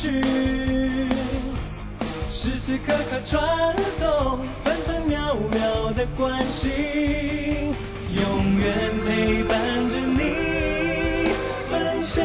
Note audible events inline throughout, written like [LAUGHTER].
去，时时刻刻传送，分分秒秒的关心，永远陪伴着你，分享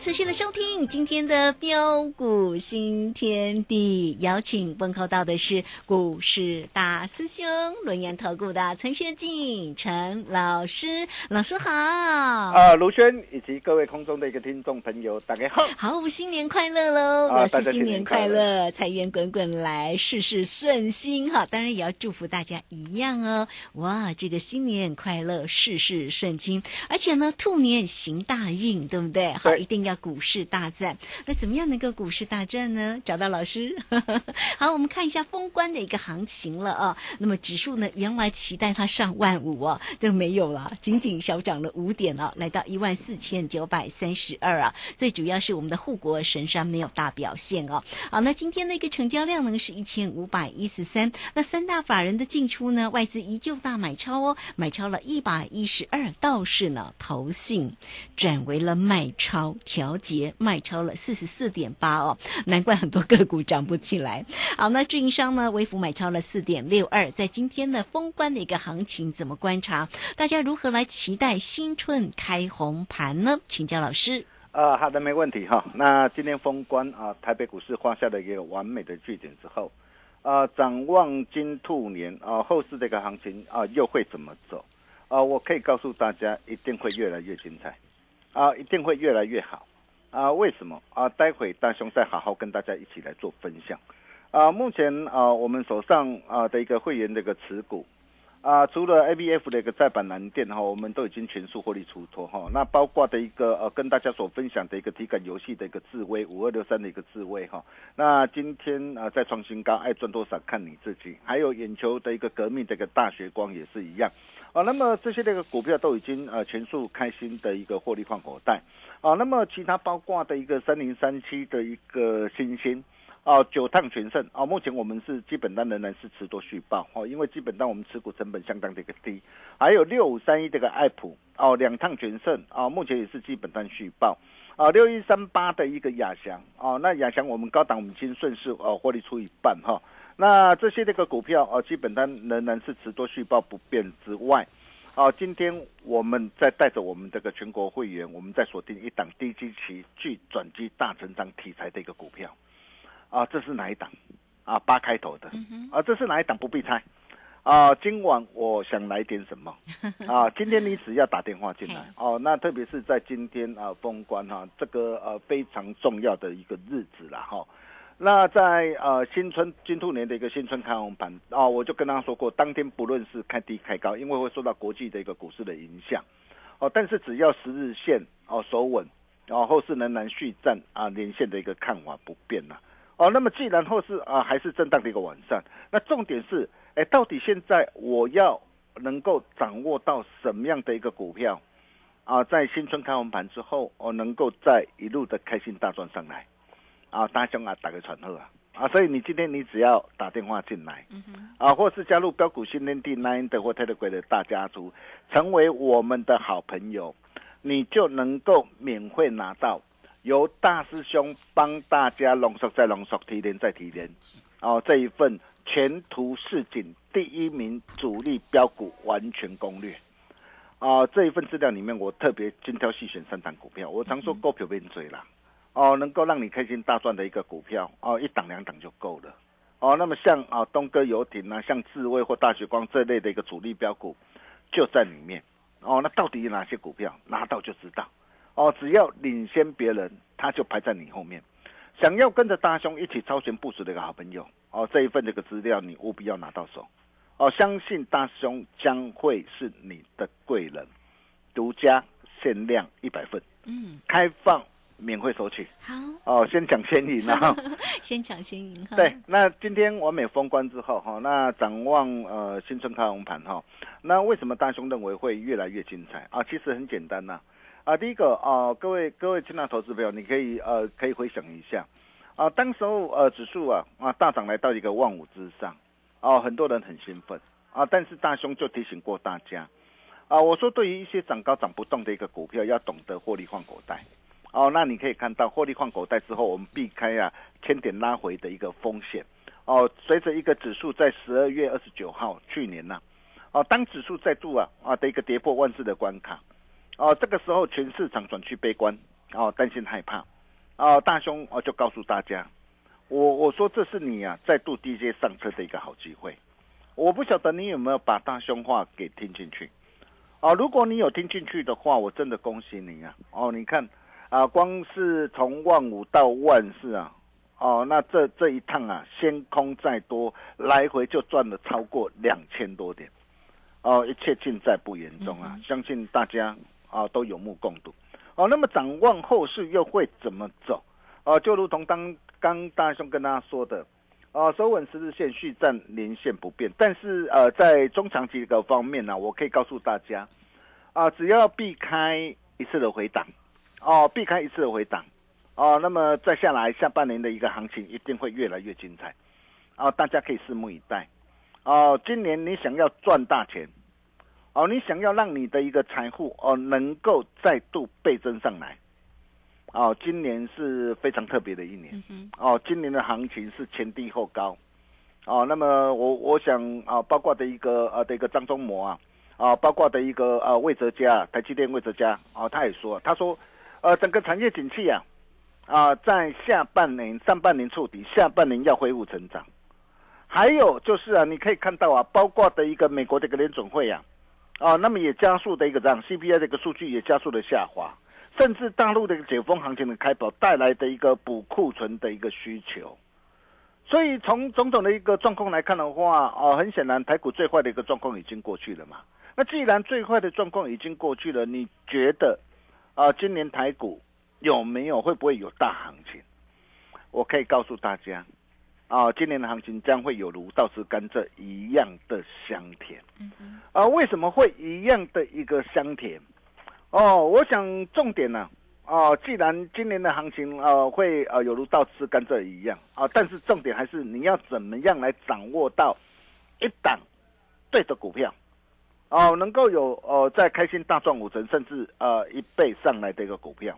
持续的收听今天的标股新天地，邀请问候到的是股市大师兄轮研投顾的陈学进陈老师，老师好。啊，卢轩以及各位空中的一个听众朋友，大家好。好，新年快乐喽！啊表示大家新新年快乐乐，财源滚滚来，事事顺心哈。当然也要祝福大家一样哦。哇，这个新年快乐，事事顺心，而且呢，兔年行大运，对不对？好，一定要股市大战。那怎么样能够股市大战呢？找到老师。[LAUGHS] 好，我们看一下封关的一个行情了啊。那么指数呢，原来期待它上万五哦，都没有了，仅仅小涨了五点了，来到一万四千九百三十二啊。最主要是我们的护国神山没有大表现哦。好，那今天的一个成交量呢是一千五百一十三，那三大法人的进出呢，外资依旧大买超哦，买超了一百一十二，倒是呢投信转为了卖超，调节卖超了四十四点八哦，难怪很多个股涨不起来。好，那运营商呢，微幅买超了四点六二，在今天的封关的一个行情怎么观察？大家如何来期待新春开红盘呢？请教老师。啊，好的，没问题哈。那今天封关啊，台北股市画下了一个完美的句点之后，啊，展望金兔年啊，后市这个行情啊，又会怎么走？啊，我可以告诉大家，一定会越来越精彩，啊，一定会越来越好。啊，为什么？啊，待会大雄再好好跟大家一起来做分享。啊，目前啊，我们手上啊的一个会员的一个持股，啊，除了 ABF 的一个再版蓝电哈，我们都已经全数获利出脱哈。那包括的一个呃，跟大家所分享的一个体感游戏的一个智威五二六三的一个智威哈。那今天啊再创新高，爱赚多少看你自己。还有眼球的一个革命的一个大学光也是一样。啊，那么这些这个股票都已经呃全数开新的一个获利换口袋。啊，那么其他包括的一个三零三七的一个新兴。哦，九趟全胜哦，目前我们是基本单仍然是持多续报哦，因为基本单我们持股成本相当的一个低，还有六五三一这个爱普哦，两趟全胜啊、目前也是基本单续报啊，六一三八的一个亚翔哦，那亚翔我们高档我们已经顺势哦获利出一半哈、那这些这个股票哦，基本单仍然是持多续报不变之外。哦，今天我们在带着我们这个全国会员，我们在锁定一档低基期具转机大成长题材的一个股票。啊，这是哪一档？啊，八开头的。啊，这是哪一档？不必猜。啊，今晚我想来点什么？啊，[LAUGHS] 今天你只要打电话进来哦。那特别是在今天啊封关哈、这个呃非常重要的一个日子了哈、那在呃新春金兔年的一个新春开红盘啊、我就跟大家说过，当天不论是开低开高，因为会受到国际的一个股市的影响哦。但是只要十日线哦守稳，哦后市仍然续战啊连线的一个看法不变了。哦，那么既然后市啊还是震荡的一个晚上，那重点是，哎，到底现在我要能够掌握到什么样的一个股票啊，在新春开红盘之后，哦，能够再一路的开心大赚上来，啊，大兄啊，打个传呼啊，啊，所以你今天你只要打电话进来，嗯，啊，或是加入标股训练地 Nine 的或 Telegram 的大家族，成为我们的好朋友，你就能够免费拿到由大师兄帮大家浓缩再浓缩、提炼再提炼，哦，这一份全图市井第一名主力标股完全攻略。啊，这一份资料里面，我特别精挑细选三档股票。我常说股票变嘴啦，哦，能够让你开心大赚的一个股票，哦，一档两档就够了。哦，那么像啊东哥游艇啊，像智威或大雪光这类的一个主力标股，就在里面。哦，那到底有哪些股票？拿到就知道。哦，只要领先别人，他就排在你后面。想要跟着大兄一起超前部署的一个好朋友，哦，这一份这个资料你务必要拿到手。哦，相信大兄将会是你的贵人，独家限量一百份，嗯，开放免费索取。好，哦，先抢先赢啊！[LAUGHS] 先抢先赢哈。对，那今天完美封关之后哈，那展望呃新春开红盘哈，那为什么大兄认为会越来越精彩啊？其实很简单呐，啊，第一个啊，各位各位亲爱投资朋友，你可以呃可以回想一下，啊，当时候呃指数啊啊大涨来到一个万五之上。哦，很多人很兴奋啊，但是大兄就提醒过大家啊，我说对于一些涨高涨不动的一个股票，要懂得获利换口袋。哦，那你可以看到获利换口袋之后，我们避开啊千点拉回的一个风险。哦，随着一个指数在十二月二十九号去年呢，哦，当指数再度啊啊的一个跌破万字的关卡，哦，这个时候全市场转趋悲观，哦，担心害怕，哦，大兄哦就告诉大家。我我说这是你啊，再度 DJ 上车的一个好机会。我不晓得你有没有把大兄话给听进去啊？如果你有听进去的话，我真的恭喜你啊！哦，你看啊，光是从万五到万四啊，哦，那这这一趟啊，先空再多，来回就赚了超过两千多点。哦，一切尽在不言中啊！相信大家啊都有目共睹。哦，那么展望后市又会怎么走？哦，就如同当刚大兄跟大家说的，啊，收稳十日线，续站连线不变。但是呃，在中长期的方面呢，我可以告诉大家，啊，只要避开一次的回档，哦，避开一次的回档，哦，那么再下来下半年的一个行情一定会越来越精彩，啊，大家可以拭目以待。哦，今年你想要赚大钱，哦，你想要让你的一个财富哦能够再度倍增上来。哦，今年是非常特别的一年。哦，今年的行情是前低后高。哦，那么我我想啊，包括的一个呃的一个张忠谋啊，啊，包括的一个呃魏哲家，台积电魏哲家，哦，他也说，他说，呃，整个产业景气啊，啊，在下半年上半年触底，下半年要恢复成长。还有就是啊，你可以看到啊，包括的一个美国的一个联总会啊，啊，那么也加速的一个这样 CPI 的一个数据也加速的下滑。甚至大陆的一个解封行情的开跑带来的一个补库存的一个需求，所以从种种的一个状况来看的话，哦，很显然台股最坏的一个状况已经过去了嘛。那既然最坏的状况已经过去了，你觉得啊，今年台股有没有会不会有大行情？我可以告诉大家，啊，今年的行情将会有如倒吃甘蔗一样的香甜。啊，为什么会一样的一个香甜？哦，我想重点呢，哦，既然今年的行情呃会呃有如倒吃甘蔗一样啊，但是重点还是你要怎么样来掌握到一档对的股票，哦，能够有呃在开心大赚五成甚至呃一倍上来的一个股票，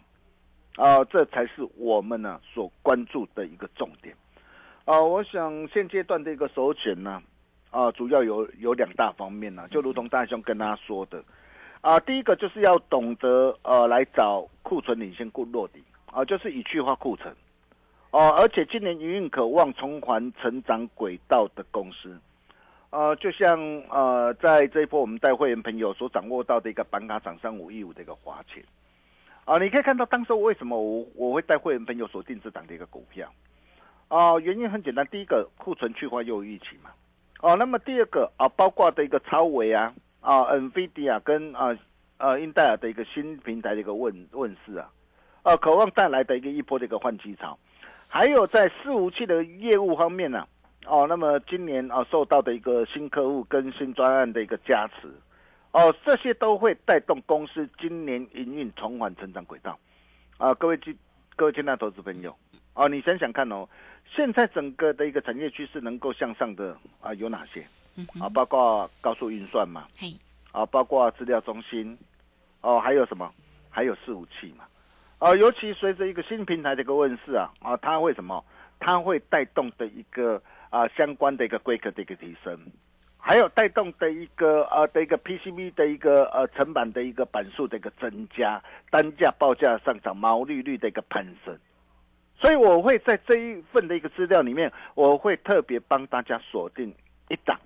啊，这才是我们呢所关注的一个重点。啊，我想现阶段的一个首选呢，啊，主要有有两大方面呢，就如同大兄跟大家说的。啊，第一个就是要懂得呃来找库存领先库落底啊，就是以去化库存哦，而且今年营运渴望重返成长轨道的公司，呃，就像呃在这一波我们带会员朋友所掌握到的一个板卡涨三五一五的一个华钱啊，你可以看到当时为什么我我会带会员朋友锁定这档的一个股票。啊，原因很简单，第一个库存去化又预期嘛，哦，那么第二个啊，包括的一个超维啊。啊，NVIDIA 跟啊呃英戴尔的一个新平台的一个问问世啊，呃，渴望带来的一个一波的一个换机潮，还有在伺服器的业务方面呢，哦，那么今年啊受到的一个新客户跟新专案的一个加持，哦，这些都会带动公司今年营运重返成长轨道，啊，各位亲各位亲爱的投资朋友，哦，你想想看哦，现在整个的一个产业趋势能够向上的啊有哪些？嗯啊，包括高速运算嘛，嘿，啊，包括资料中心，哦，还有什么？还有伺服器嘛，啊，尤其随着一个新平台的一个问世啊，啊，它会什么？它会带动的一个啊相关的一个规格的一个提升，还有带动的一个呃的一个 PCB 的一个呃成本的一个板数的一个增加，单价报价上涨，毛利率的一个攀升。所以我会在这一份的一个资料里面，我会特别帮大家锁定一档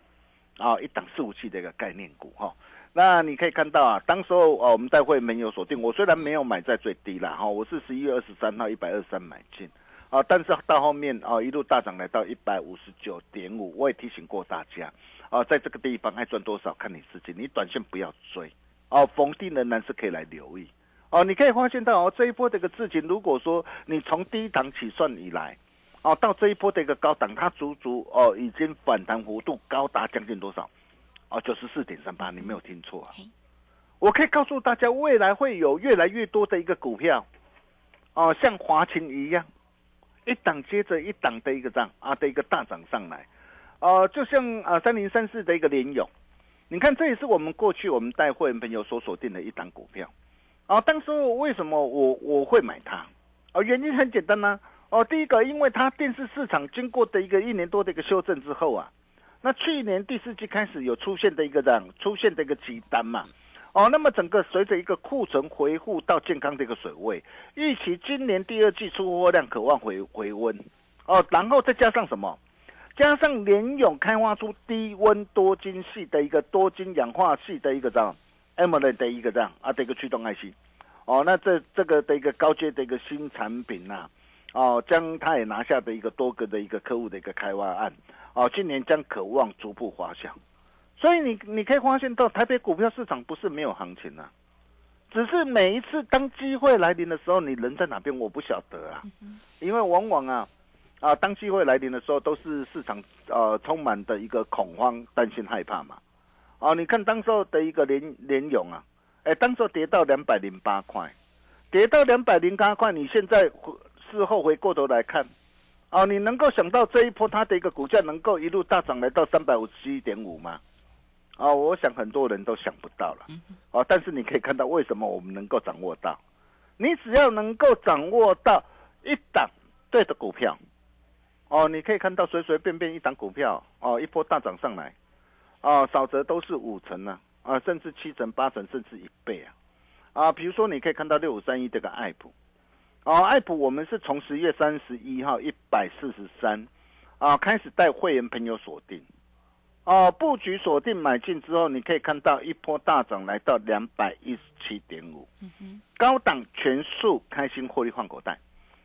啊一档伺服器的一个概念股哈。那你可以看到啊，当时候啊我们待会没有锁定，我虽然没有买在最低啦哈，我是十一月二十三号一百二十三买进。啊，但是到后面啊，一路大涨来到一百五十九点五，我也提醒过大家，啊，在这个地方爱赚多少看你自己，你短线不要追，哦、逢低仍然是可以来留意，哦、你可以发现到哦，这一波这个事情，如果说你从低档起算以来，哦，到这一波的一个高档，它足足哦已经反弹幅度高达将近多少？哦，九十四点三八，你没有听错啊！我可以告诉大家，未来会有越来越多的一个股票，哦，像华勤一样。一档接着一档的一个涨啊的一个大涨上来，呃，就像啊三零三四的一个联勇，你看这也是我们过去我们带会员朋友所锁定的一档股票，啊，当时为什么我我会买它？啊，原因很简单呐、哦，第一个，因为它电视市场经过的一个一年多的一个修正之后啊，那去年第四季开始有出现的一个这样出现的一个急单嘛。哦，那么整个随着一个库存回复到健康的一个水位，预期今年第二季出货量渴望回回温，哦，然后再加上什么？加上联勇开发出低温多晶系的一个多晶氧化系的一个这样 AMOLED 的一个这样啊的一个驱动 IC，哦，那这这个的一个高阶的一个新产品呐、哦，将它也拿下的一个多个的一个客户的一个开发案，哦，今年将渴望逐步滑向。所以你你可以发现到台北股票市场不是没有行情啊，只是每一次当机会来临的时候，你人在哪边我不晓得啊，因为往往啊啊当机会来临的时候，都是市场呃充满的一个恐慌、担心、害怕嘛。哦，你看当时候的一个联联勇啊，哎，当时候跌到两百零八块，跌到两百零八块，你现在回事后回过头来看。哦，你能够想到这一波它的一个股价能够一路大涨来到三百五十七点五吗？啊、我想很多人都想不到了。哦，但是你可以看到为什么我们能够掌握到，你只要能够掌握到一档对的股票，哦，你可以看到随随便便一档股票，哦，一波大涨上来，哦，少则都是五成呢、啊，甚至七成、八成，甚至一倍啊，啊，比如说你可以看到六五三一这个爱普，哦，爱普我们是从十月三十一号一百四十三，啊，开始带会员朋友锁定。哦，布局锁定买进之后，你可以看到一波大涨来到两百一十七点五，高档全数开心获利换口袋，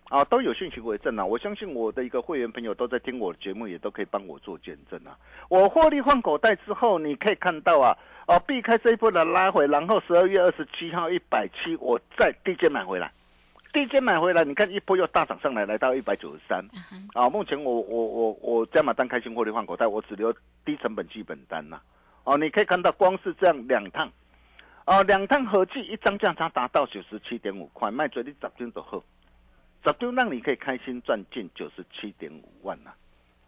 啊，都有讯息为证啊！我相信我的一个会员朋友都在听我的节目，也都可以帮我做见证啊！我获利换口袋之后，你可以看到啊，哦，避开这一波的拉回，然后十二月二十七号一百七，我再低阶买回来，低阶买回来，你看一波又大涨上来，来到一百九十三。啊，目前我我我我加码单开心获利换口袋，我只留低成本基本单呐、哦，你可以看到，光是这样两趟，哦，两趟合计一张价差达到九十七点五块，卖嘴你十张就好，十张让你可以开心赚进九十七点五万呐、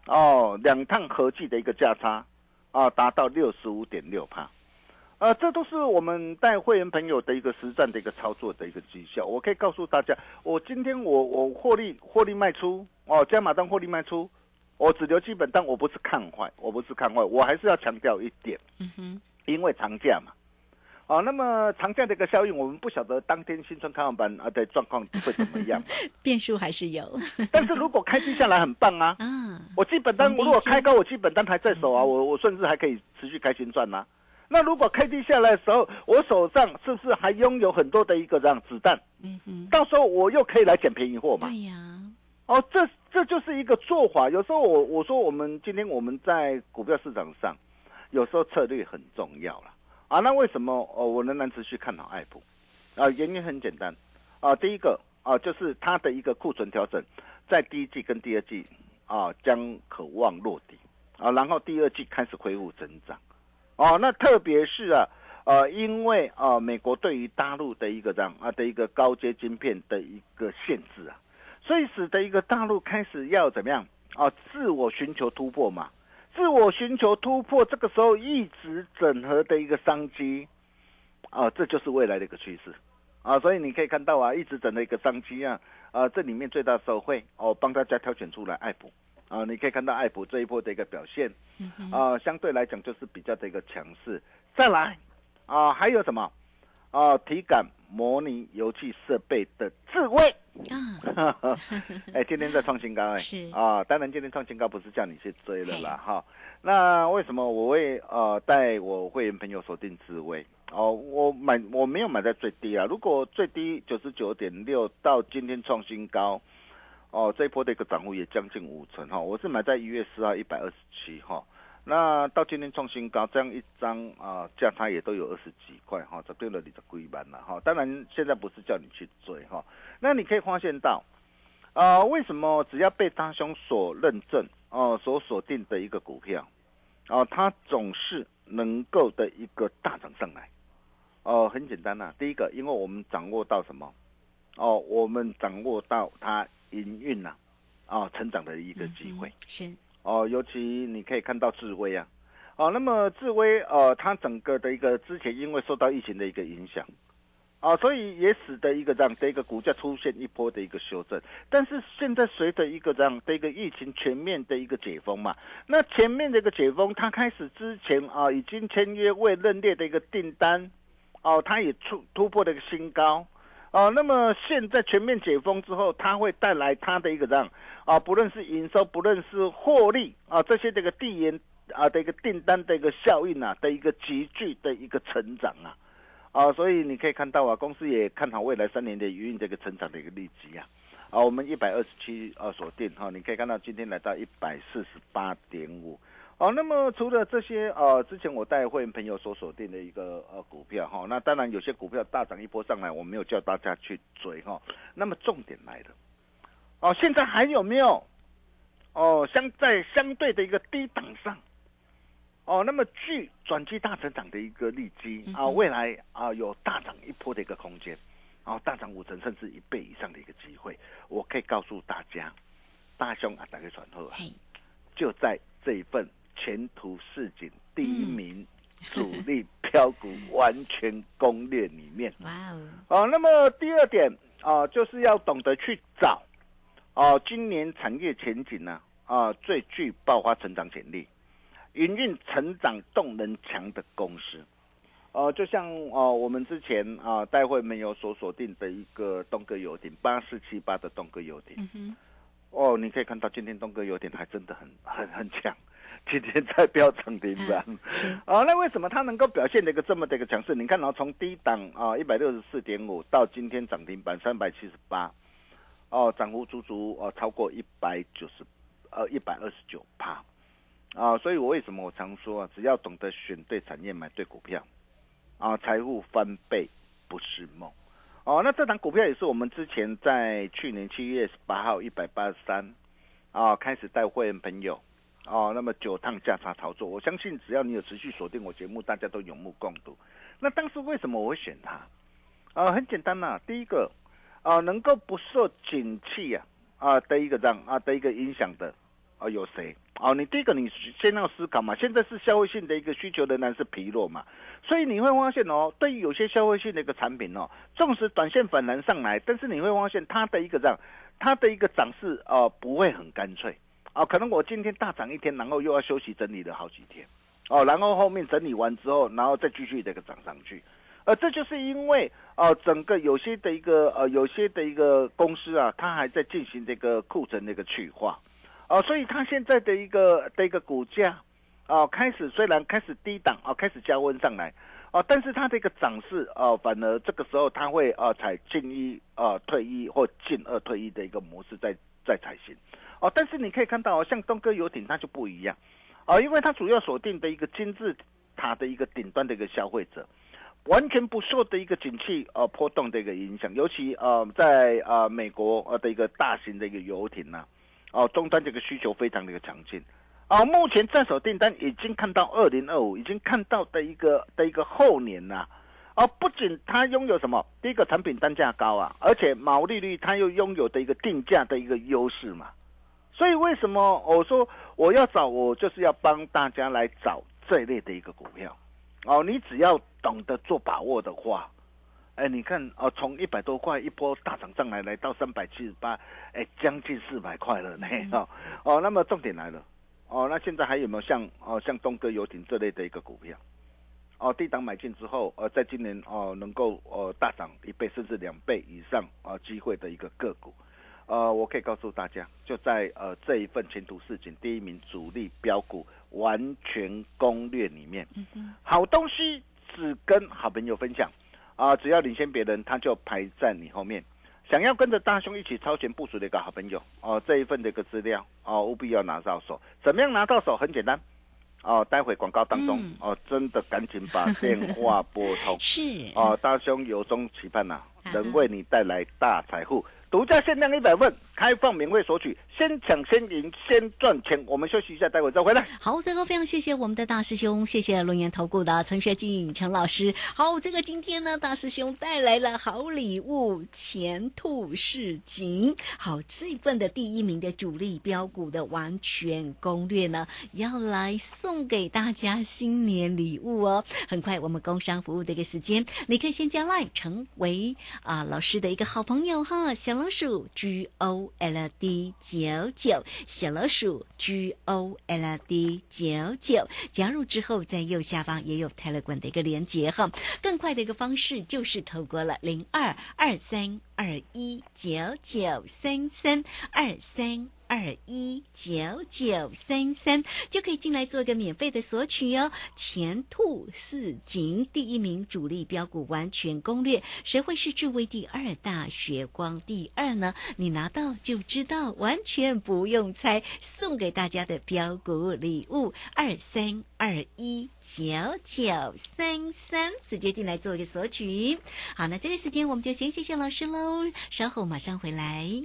哦，两趟合计的一个价差，啊，达到六十五点六帕。呃，这都是我们带会员朋友的一个实战的一个操作的一个绩效。我可以告诉大家，我今天我我获利获利卖出哦，加码单获利卖出，我只留基本单，我不是看坏，我不是看坏，我还是要强调一点，嗯哼，因为长假嘛。哦，那么长假的一个效应，我们不晓得当天新春开放班啊的状况会怎么样嘛。[LAUGHS] 变数还是有但是如果开低下来很棒啊，[LAUGHS] 嗯，我基本单逢低如果接开高，我基本单还在手啊，我我甚至还可以持续开心赚呐、那如果开低下来的时候，我手上是不是还拥有很多的一个这样子弹？嗯哼，到时候我又可以来捡便宜货嘛。对呀，哦，这这就是一个做法。有时候我我说我们今天我们在股票市场上，有时候策略很重要了啊。那为什么哦我仍然持续看好爱普？啊，原因很简单啊，第一个啊就是它的一个库存调整，在第一季跟第二季啊将渴望落底啊，然后第二季开始恢复增长。哦，那特别是啊，呃，因为啊，美国对于大陆的一个这样啊的一个高阶晶片的一个限制啊，所以使得一个大陆开始要怎么样啊？自我寻求突破嘛，自我寻求突破，这个时候一直整合的一个商机啊，这就是未来的一个趋势啊。所以你可以看到啊，一直整的一个商机啊，啊，这里面最大的受惠哦，帮大家挑选出来爱普啊，你可以看到爱普这一波的一个表现啊，相对来讲就是比较的一个强势。再来啊，还有什么啊？体感模拟游戏设备的智慧。啊，[LAUGHS] 哎，今天在创新高哎，是啊，当然今天创新高不是叫你去追了啦哈。那为什么我会呃带我会员朋友锁定智慧？哦，我买我没有买在最低啊，如果最低九十九点六到今天创新高，哦，这一波的一个涨幅也将近五成哈。我是买在一月四号一百二十七哈。那到今天创新高，这样一张啊价差也都有二十几块哈，这对了你的龟板了哈。当然现在不是叫你去追哈，那你可以发现到，啊，为什么只要被大兄所认证哦，所锁定的一个股票，哦，它总是能够的一个大涨上来，哦，很简单呐，第一个，因为我们掌握到什么，哦，我们掌握到它营运呐，啊，成长的一个机会。是哦，尤其你可以看到智威啊，哦，那么智威呃，它整个的一个之前因为受到疫情的一个影响，啊，所以也使得一个这样的一个股价出现一波的一个修正。但是现在随着一个这样的一个疫情全面的一个解封嘛，那前面的一个解封，它开始之前啊，已经签约未认列的一个订单，哦，它也突突破了一个新高。啊，那么现在全面解封之后，它会带来它的一个这样啊，不论是营收，不论是获利啊，这些这个递延啊的一个订单的一个效应啊的一个急剧的一个成长啊，啊，所以你可以看到啊，公司也看好未来三年的营运这个成长的一个利基啊，啊，我们一百二十七啊锁定哈，你可以看到今天来到一百四十八点五。哦，那么除了这些呃，之前我带会员朋友所锁定的一个呃股票哈，那当然有些股票大涨一波上来，我没有叫大家去追哈。那么重点来了，哦，现在还有没有哦相在相对的一个低档上？哦，那么具转机大成长的一个利基啊，未来啊有大涨一波的一个空间，然后大涨五成甚至一倍以上的一个机会，我可以告诉大家，大兄啊，打开传后啊，就在这一份。前途似锦第一名主力标股完全攻略里面，[LAUGHS] 哇哦！哦，那么第二点啊，就是要懂得去找哦，今年产业前景呢啊，最具爆发成长潜力、营运成长动能强的公司，呃，就像哦，我们之前啊，待会没有所锁定的一个东哥游艇八四七八的东哥游艇，哦，你可以看到今天东哥游艇还真的很很很强。[LAUGHS] 今天在飙涨停板，[LAUGHS] 啊，那为什么它能够表现的一个这么的一个强势？你看，然后从低档啊一百六十四点五到今天涨停板三百七十八，哦，涨幅足足哦超过一百九十，呃一百二十九趴，啊，所以我为什么我常说啊，只要懂得选对产业，买对股票，啊，财富翻倍不是梦，哦，那这档股票也是我们之前在去年七月十八号一百八十三，啊，开始带会员朋友。哦，那么九趟价差操作，我相信只要你有持续锁定我节目，大家都有目共睹。那当时为什么我会选它？啊，很简单呐，第一个，啊，能够不受景气呀啊的一个这样啊的一个影响的，啊有谁？哦，你第一个你先要思考嘛，现在是消费性的一个需求仍然是疲弱嘛，所以你会发现哦，对于有些消费性的一个产品哦，纵使短线反弹上来，但是你会发现它的一个这样，它的一个涨势啊不会很干脆。啊，可能我今天大涨一天，然后又要休息整理了好几天，哦，然后后面整理完之后，然后再继续这个涨上去，呃，这就是因为啊，整个有些的一个呃，有些的一个公司啊，它还在进行这个库存的一个去化，啊，所以它现在的一个的一个股价啊，开始虽然开始低档啊，开始加温上来，啊，但是它的一个涨势啊，反而这个时候它会啊，采进一啊退一或进二退一的一个模式在在才行。哦，但是你可以看到哦，像东哥游艇它就不一样，哦，因为它主要锁定的一个金字塔的一个顶端的一个消费者，完全不受的一个景气呃波动的一个影响，尤其呃在呃美国呃的一个大型的一个游艇呐，哦终端这个需求非常的一个强劲，哦目前在手订单已经看到二零二五，已经看到的一个的一个后年呐，哦，不仅它拥有什么，第一个产品单价高啊，而且毛利率它又拥有的一个定价的一个优势嘛。所以为什么我说我要找我就是要帮大家来找这一类的一个股票，哦，你只要懂得做把握的话，哎，你看哦，从一百多块一波大涨上来，来到三百七十八，哎，将近四百块了呢，哦，哦，那么重点来了，哦，那现在还有没有像哦像东哥游艇这类的一个股票？哦，低档买进之后，呃，在今年哦能够呃大涨一倍甚至两倍以上啊机会的一个个股。呃，我可以告诉大家，就在呃这一份前途似锦第一名主力标股完全攻略里面，好东西只跟好朋友分享啊，只要领先别人，他就排在你后面。想要跟着大兄一起超前部署的一个好朋友哦，这一份的一个资料哦，务必要拿到手。怎么样拿到手？很简单哦，待会广告当中哦，真的赶紧把 [LAUGHS] 电话拨通。是哦，大兄由衷期盼呐，能为你带来大财富。独家限量一百份，开放免费索取，先抢先赢，先赚钱。我们休息一下，待会再回来。好，最后非常谢谢我们的大师兄，谢谢龙岩投顾的陈学静陈老师。好，这个今天呢，大师兄带来了好礼物，前途似锦。好，这份的第一名的主力标股的完全攻略呢，要来送给大家新年礼物哦。很快，我们工商服务的一个时间，你可以先加来成为啊老师的一个好朋友哈，小老鼠 G O L D 九九，小老鼠 G O L D 九九，加入之后在右下方也有 Telegram 的一个连接哈。更快的一个方式就是透过了零二二三二一九九三三二三。二一九九三三就可以进来做一个免费的索取哦。前兔似锦第一名主力标股完全攻略，谁会是智慧第二大血光第二呢？你拿到就知道，完全不用猜。送给大家的标股礼物二三二一九九三三，直接进来做一个索取。好，那这个时间我们就先谢谢老师喽，稍后马上回来。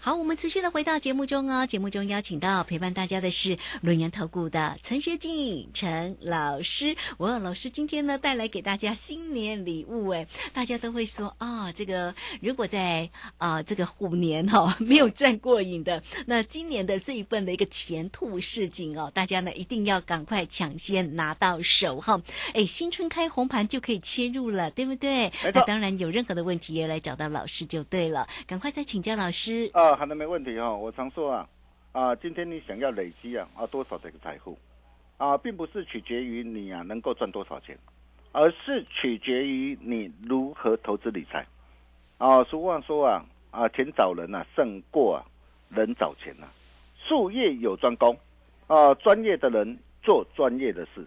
好，我们持续的回到节目中哦。节目中邀请到陪伴大家的是轮研投顾的陈学静陈老师。哇，老师今天呢带来给大家新年礼物哎，大家都会说啊，这个如果在啊这个虎年哈 [LAUGHS] 没有赚过瘾的，那今年的这一份的一个前兔似锦哦，大家呢一定要赶快抢先拿到手哈。哎，新春开红盘就可以切入了，对不对？那当然有任何的问题也来找到老师就对了，赶快再请教老师。啊，好的，没问题哈。我常说啊，啊，今天你想要累积啊啊多少这个财富啊，并不是取决于你啊能够赚多少钱，而是取决于你如何投资理财。啊，俗话说啊啊，钱找人啊胜过啊人找钱呐。术业有专攻啊，专业的人做专业的事。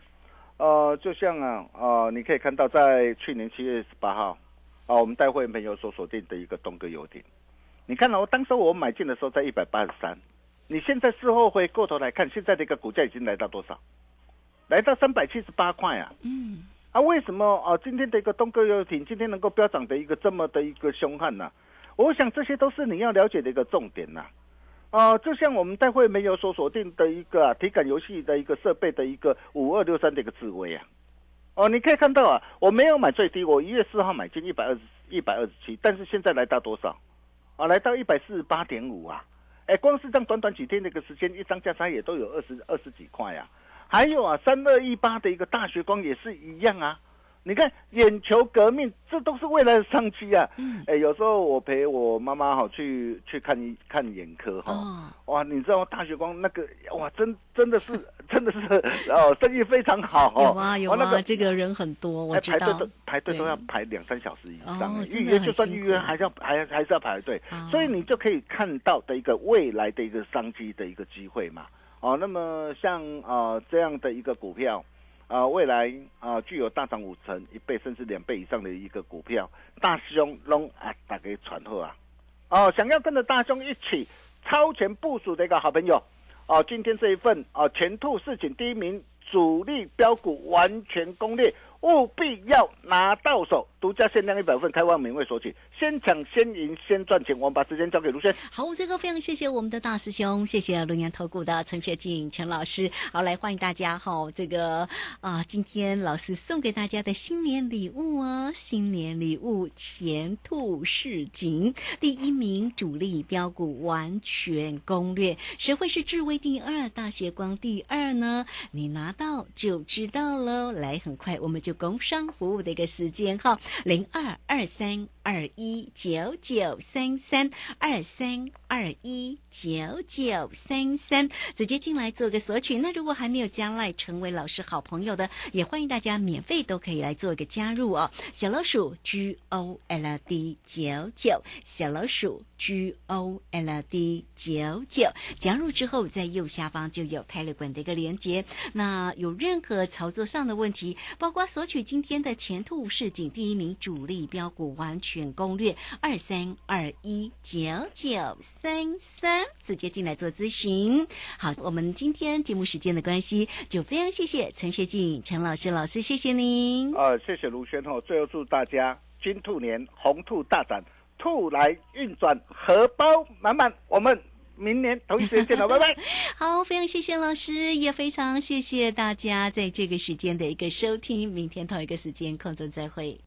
呃，就像啊啊，你可以看到在去年七月十八号啊，我们带会员朋友所锁定的一个东哥游艇。你看哦，当时我买进的时候在一百八十三，你现在事后回过头来看，现在的一个股价已经来到多少？来到三百七十八块啊！嗯，啊，为什么啊？今天的一个东哥游艇今天能够飙涨的一个这么的一个凶悍呢？我想这些都是你要了解的一个重点呐。啊，就像我们待会没有所锁定的一个体感游戏的一个设备的一个五二六三的一个智慧啊。哦，你可以看到啊，我没有买最低，我一月四号买进一百二十一百二十七，但是现在来到多少？啊，来到一百四十八点五啊，哎，光是这样短短几天的一个时间，一张价差也都有二十二十几块呀。还有啊，三二一八的一个大学光也是一样啊。你看，眼球革命，这都是未来的商机啊！哎，有时候我陪我妈妈哈去去看一看眼科哈，哇，你知道大血光那个哇，真真的是 [LAUGHS] 真的是哦，生意非常好哦。有啊有啊，这个人很多，我知道。排队都排队都要排两三小时以上，预约就算预约还是要还还是要排队，所以你就可以看到的一个未来的一个商机的一个机会嘛。哦，那么像啊这样的一个股票。啊，未来啊，具有大涨五成、一倍甚至两倍以上的一个股票，大师兄拢啊，打给传后啊，哦，想要跟着大兄一起超前部署的一个好朋友，哦，今天这一份啊，前兔市井第一名主力标股完全攻略。务必要拿到手，独家限量一百份，开放免费索取，先抢先赢先赚钱。我们把时间交给卢轩。好，这个非常谢谢我们的大师兄，谢谢龙年投顾的陈学进陈老师。好，来欢迎大家哈，这个啊，今天老师送给大家的新年礼物哦，新年礼物前兔似锦，第一名主力标股完全攻略，谁会是智威第二，大学光第二呢？你拿到就知道喽。来，很快我们。就工商服务的一个时间哈，零二二三二一九九三三二三二一九九三三，直接进来做个索取。那如果还没有加来成为老师好朋友的，也欢迎大家免费都可以来做一个加入哦。小老鼠 G O L D 九九，小老鼠 G O L D 九九，加入之后在右下方就有泰勒管的一个连接。那有任何操作上的问题，包括。索取今天的前途市景第一名主力标股完全攻略二三二一九九三三，直接进来做咨询。好，我们今天节目时间的关系，就非常谢谢陈学静陈老师老师，谢谢您。啊，谢谢卢轩哦。最后祝大家金兔年红兔大展，兔来运转，荷包满满。我们。明年同一时间见了，[LAUGHS] 拜拜。好，非常谢谢老师，也非常谢谢大家在这个时间的一个收听。明天同一个时间空中再会。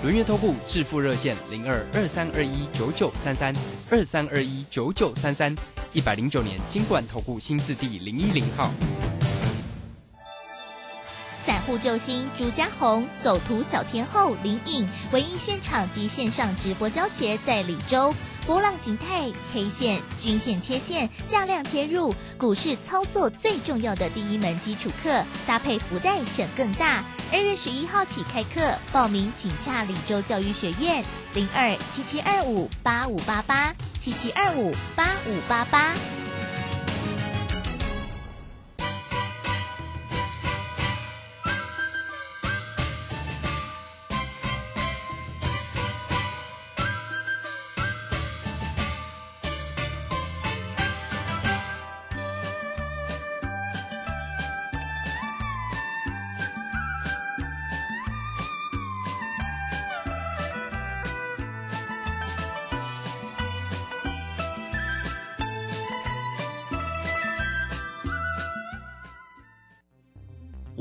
轮月投顾致富热线零二二三二一九九三三二三二一九九三三一百零九年金管投顾新字第零一零号。散户救星朱家红，走图小天后林颖，唯一现场及线上直播教学在李州。波浪形态、K 线、均线切线、价量切入，股市操作最重要的第一门基础课，搭配福袋省更大。二月十一号起开课，报名请洽李州教育学院零二七七二五八五八八七七二五八五八八。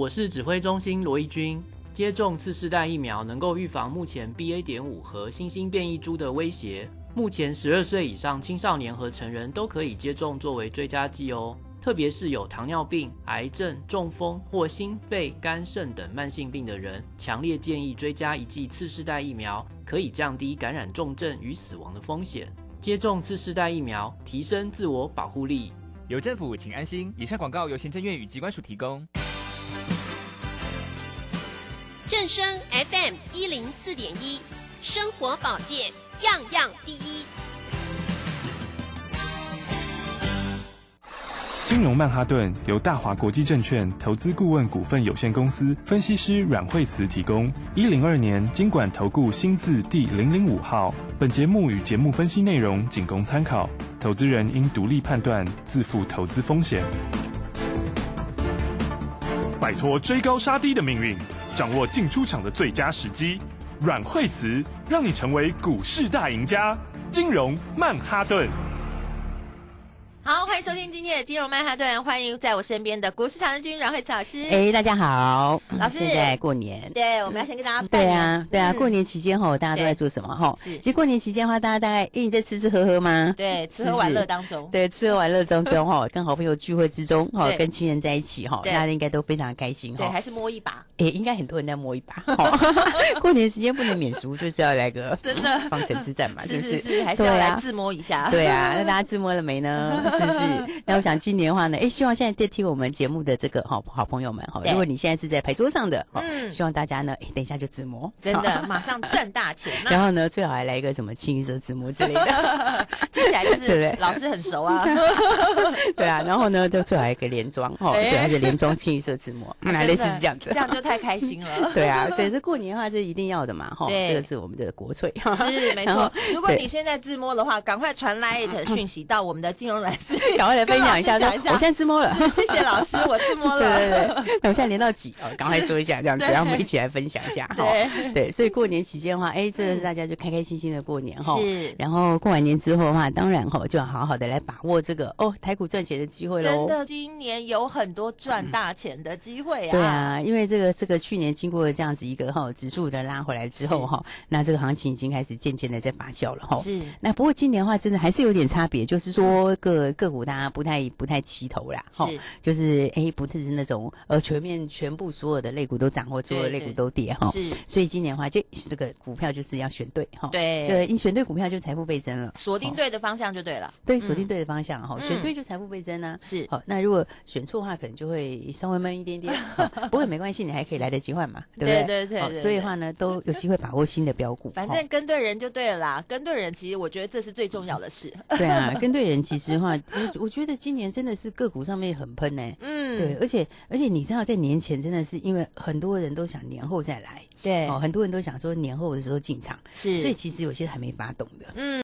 我是指挥中心罗义军。接种次世代疫苗能够预防目前 BA. 点五和新兴变异株的威胁。目前十二岁以上青少年和成人都可以接种作为追加剂哦。特别是有糖尿病、癌症、中风或心肺、肝肾等慢性病的人，强烈建议追加一剂次世代疫苗，可以降低感染重症与死亡的风险。接种次世代疫苗，提升自我保护力。有政府，请安心。以上广告由行政院与机关署提供。正声 FM 一零四点一，生活保健样样第一。金融曼哈顿由大华国际证券投资顾问股份有限公司分析师阮惠慈提供。一零二年经管投顾新字第零零五号。本节目与节目分析内容仅供参考，投资人应独立判断，自负投资风险。摆脱追高杀低的命运，掌握进出场的最佳时机。阮惠慈让你成为股市大赢家。金融曼哈顿。好，欢迎收听今天的金融曼哈顿，欢迎在我身边的股市常军阮慧慈老师。哎，大家好，老师现在过年，对，我们要先跟大家拜对年啊，对啊，嗯过年期间哈，大家都在做什么哈？是其实过年期间的话，大家大概哎你在吃吃喝喝吗？对，吃喝玩乐当中，对，吃喝玩乐当中哈，[LAUGHS] 跟好朋友聚会之中哈，跟亲人在一起哈，大家应该都非常开心对，哈。还是摸一把，哎，应该很多人在摸一把。哈 [LAUGHS] 过年时间不能免俗，就是要来个 [LAUGHS] 真的方城之战嘛，是不是是，还是要来自摸一下。对啊，那大家自摸了没呢？是不是？[LAUGHS] 那我想今年的话呢，哎，希望现在在听我们节目的这个好好朋友们哈，如果你现在是在牌桌上的，嗯。希望大家呢，哎，等一下就自摸，[LAUGHS] 真的马上赚大钱。[LAUGHS] 然后呢，最好还来一个什么清一色自摸之类的，听起来就对不对？是老师很熟啊。对啊，然后呢，就最好一个连装，哈，哎。对，而且连装清一色自摸，那类似是这样子，这样就太开心了。对啊，所以这过年的话，这一定要的嘛，哈，这个是我们的国粹，是没错，如果你现在自摸的话，赶快传 Light 讯息到我们的金融来师，赶快来分享一下，我现在自摸了，谢谢老师，[LAUGHS] 我自摸了。对对对，那我现在连到几哦？赶快说一下这样子，对然后我们一起来分享一下哈。对对，所以过年期间的话，哎，这个大家就开开心心的过年哈。是然后过完年之后的话，当然哈，就要好好的来把握这个哦台股赚钱的机会喽真。的，今年有很多赚大钱的机会啊！对啊，因为这个这个去年经过了这样子一个哈指数的拉回来之后哈，那这个行情已经开始渐渐的在发酵了哈。是那不过今年的话，真的还是有点差别，就是说个个股大家不太不太齐头啦，哈，就是哎不是那种呃全面全部所有的类股都涨或所有的类股都跌哈。是所以今年的话，就这个股票就是要选对哈。对就你选对股票就财富倍增了。锁定对的方向就对了。对，锁定对的方向哈，嗯选对就财富倍增呢。是好，那如果选错的话，可能就会稍微闷一点点。[LAUGHS] 不过没关系，你还可以来得及换嘛，[LAUGHS] 对不对对？所以的话呢，都 [LAUGHS] 有机会把握新的标股。反正跟对人就对了啦，跟对人其实我觉得这是最重要的事。对啊，跟对人其实的话，我我觉得今年真的是个股上面很喷呢、嗯。对，而且而且你知道，在年前真的是因为很多人都想年后再来，对。哦，很多人都想说年后的时候进场，是。所以其实有些还没发动的，嗯。